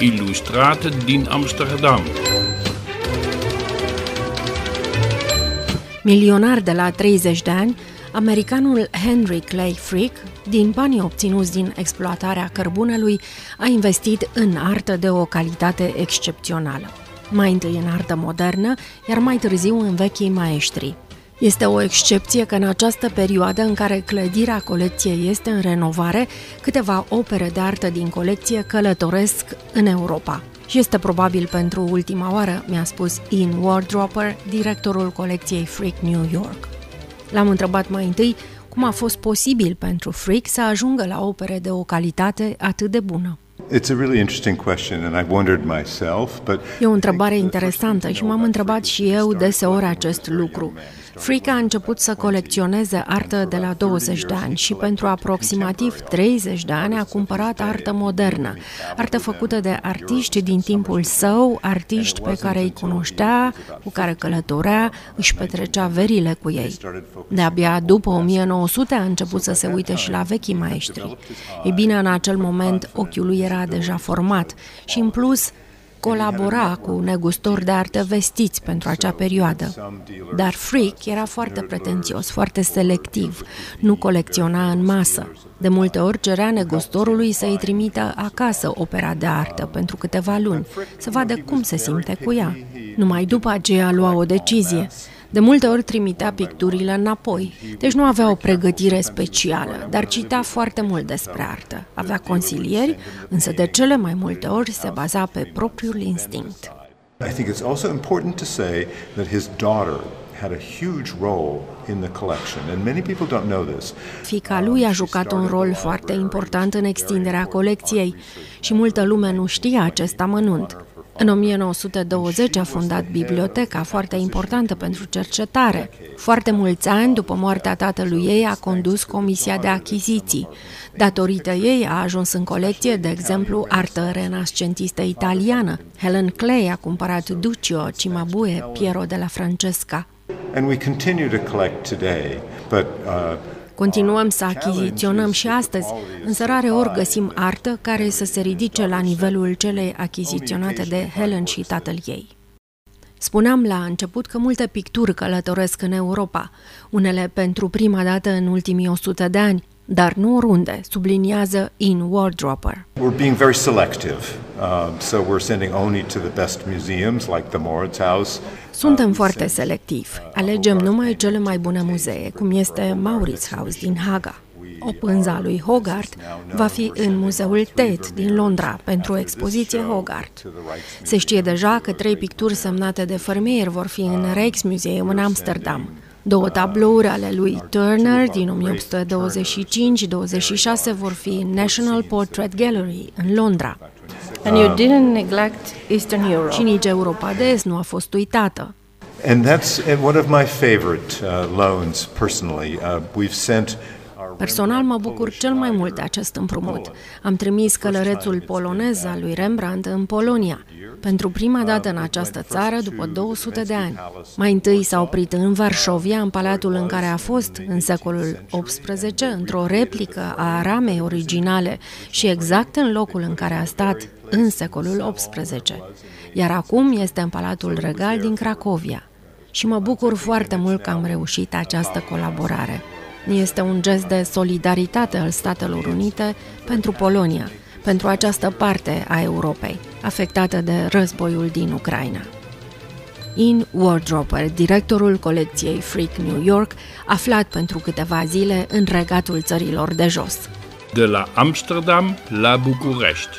ilustrate din Amsterdam. Milionar de la 30 de ani, americanul Henry Clay Frick, din banii obținuți din exploatarea cărbunelui, a investit în artă de o calitate excepțională. Mai întâi în artă modernă, iar mai târziu în vechii maestri. Este o excepție că în această perioadă în care clădirea colecției este în renovare, câteva opere de artă din colecție călătoresc în Europa. Și este probabil pentru ultima oară, mi-a spus Ian Wardroper, directorul colecției Freak New York. L-am întrebat mai întâi cum a fost posibil pentru Freak să ajungă la opere de o calitate atât de bună. E o întrebare interesantă și m-am întrebat și eu deseori acest lucru. Frick a început să colecționeze artă de la 20 de ani și pentru aproximativ 30 de ani a cumpărat artă modernă, artă făcută de artiști din timpul său, artiști pe care îi cunoștea, cu care călătorea, își petrecea verile cu ei. De-abia după 1900 a început să se uite și la vechii maestri. Ei bine, în acel moment ochiul lui era deja format și, în plus, colabora cu negustori de artă vestiți pentru acea perioadă. Dar Freak era foarte pretențios, foarte selectiv, nu colecționa în masă. De multe ori cerea negustorului să-i trimită acasă opera de artă pentru câteva luni, să vadă cum se simte cu ea. Numai după aceea lua o decizie. De multe ori trimitea picturile înapoi, deci nu avea o pregătire specială, dar citea foarte mult despre artă. Avea consilieri, însă de cele mai multe ori se baza pe propriul instinct. I think it's also important to say that his daughter had a huge role in the collection and many people don't know this. Fica lui a jucat un rol foarte important în extinderea colecției și multă lume nu știe acest amănunt. În 1920 a fondat biblioteca, foarte importantă pentru cercetare. Foarte mulți ani după moartea tatălui ei a condus Comisia de Achiziții. Datorită ei a ajuns în colecție, de exemplu, artă renascentistă italiană. Helen Clay a cumpărat Duccio, Cimabue, Piero de la Francesca. And we continue to collect today, but uh, Continuăm să achiziționăm și astăzi, însă rare ori găsim artă care să se ridice la nivelul celei achiziționate de Helen și tatăl ei. Spuneam la început că multe picturi călătoresc în Europa, unele pentru prima dată în ultimii 100 de ani, dar nu oriunde, subliniază In Wardroper. We're being very selective, uh, so we're sending only to the best museums like the House. Suntem foarte selectivi. Alegem numai cele mai bune muzee, cum este Mauritshuis din Haga. O pânză a lui Hogarth va fi în Muzeul Tate din Londra pentru o expoziție Hogarth. Se știe deja că trei picturi semnate de Vermeer vor fi în Rijksmuseum în Amsterdam. Două tablouri ale lui Turner din 1825-26 vor fi în National Portrait Gallery în Londra. And you didn't neglect Eastern Europe. Și nici Europa de Est nu a fost uitată. And that's one of my favorite uh, loans personally. Uh, we've sent Personal mă bucur cel mai mult de acest împrumut. Am trimis călărețul polonez al lui Rembrandt în Polonia, pentru prima dată în această țară după 200 de ani. Mai întâi s-a oprit în Varșovia, în palatul în care a fost în secolul XVIII, într-o replică a ramei originale și exact în locul în care a stat în secolul XVIII. Iar acum este în Palatul Regal din Cracovia. Și mă bucur foarte mult că am reușit această colaborare. Este un gest de solidaritate al Statelor Unite pentru Polonia, pentru această parte a Europei, afectată de războiul din Ucraina. In Wardroper, directorul colecției Freak New York, aflat pentru câteva zile în regatul țărilor de jos. De la Amsterdam la București.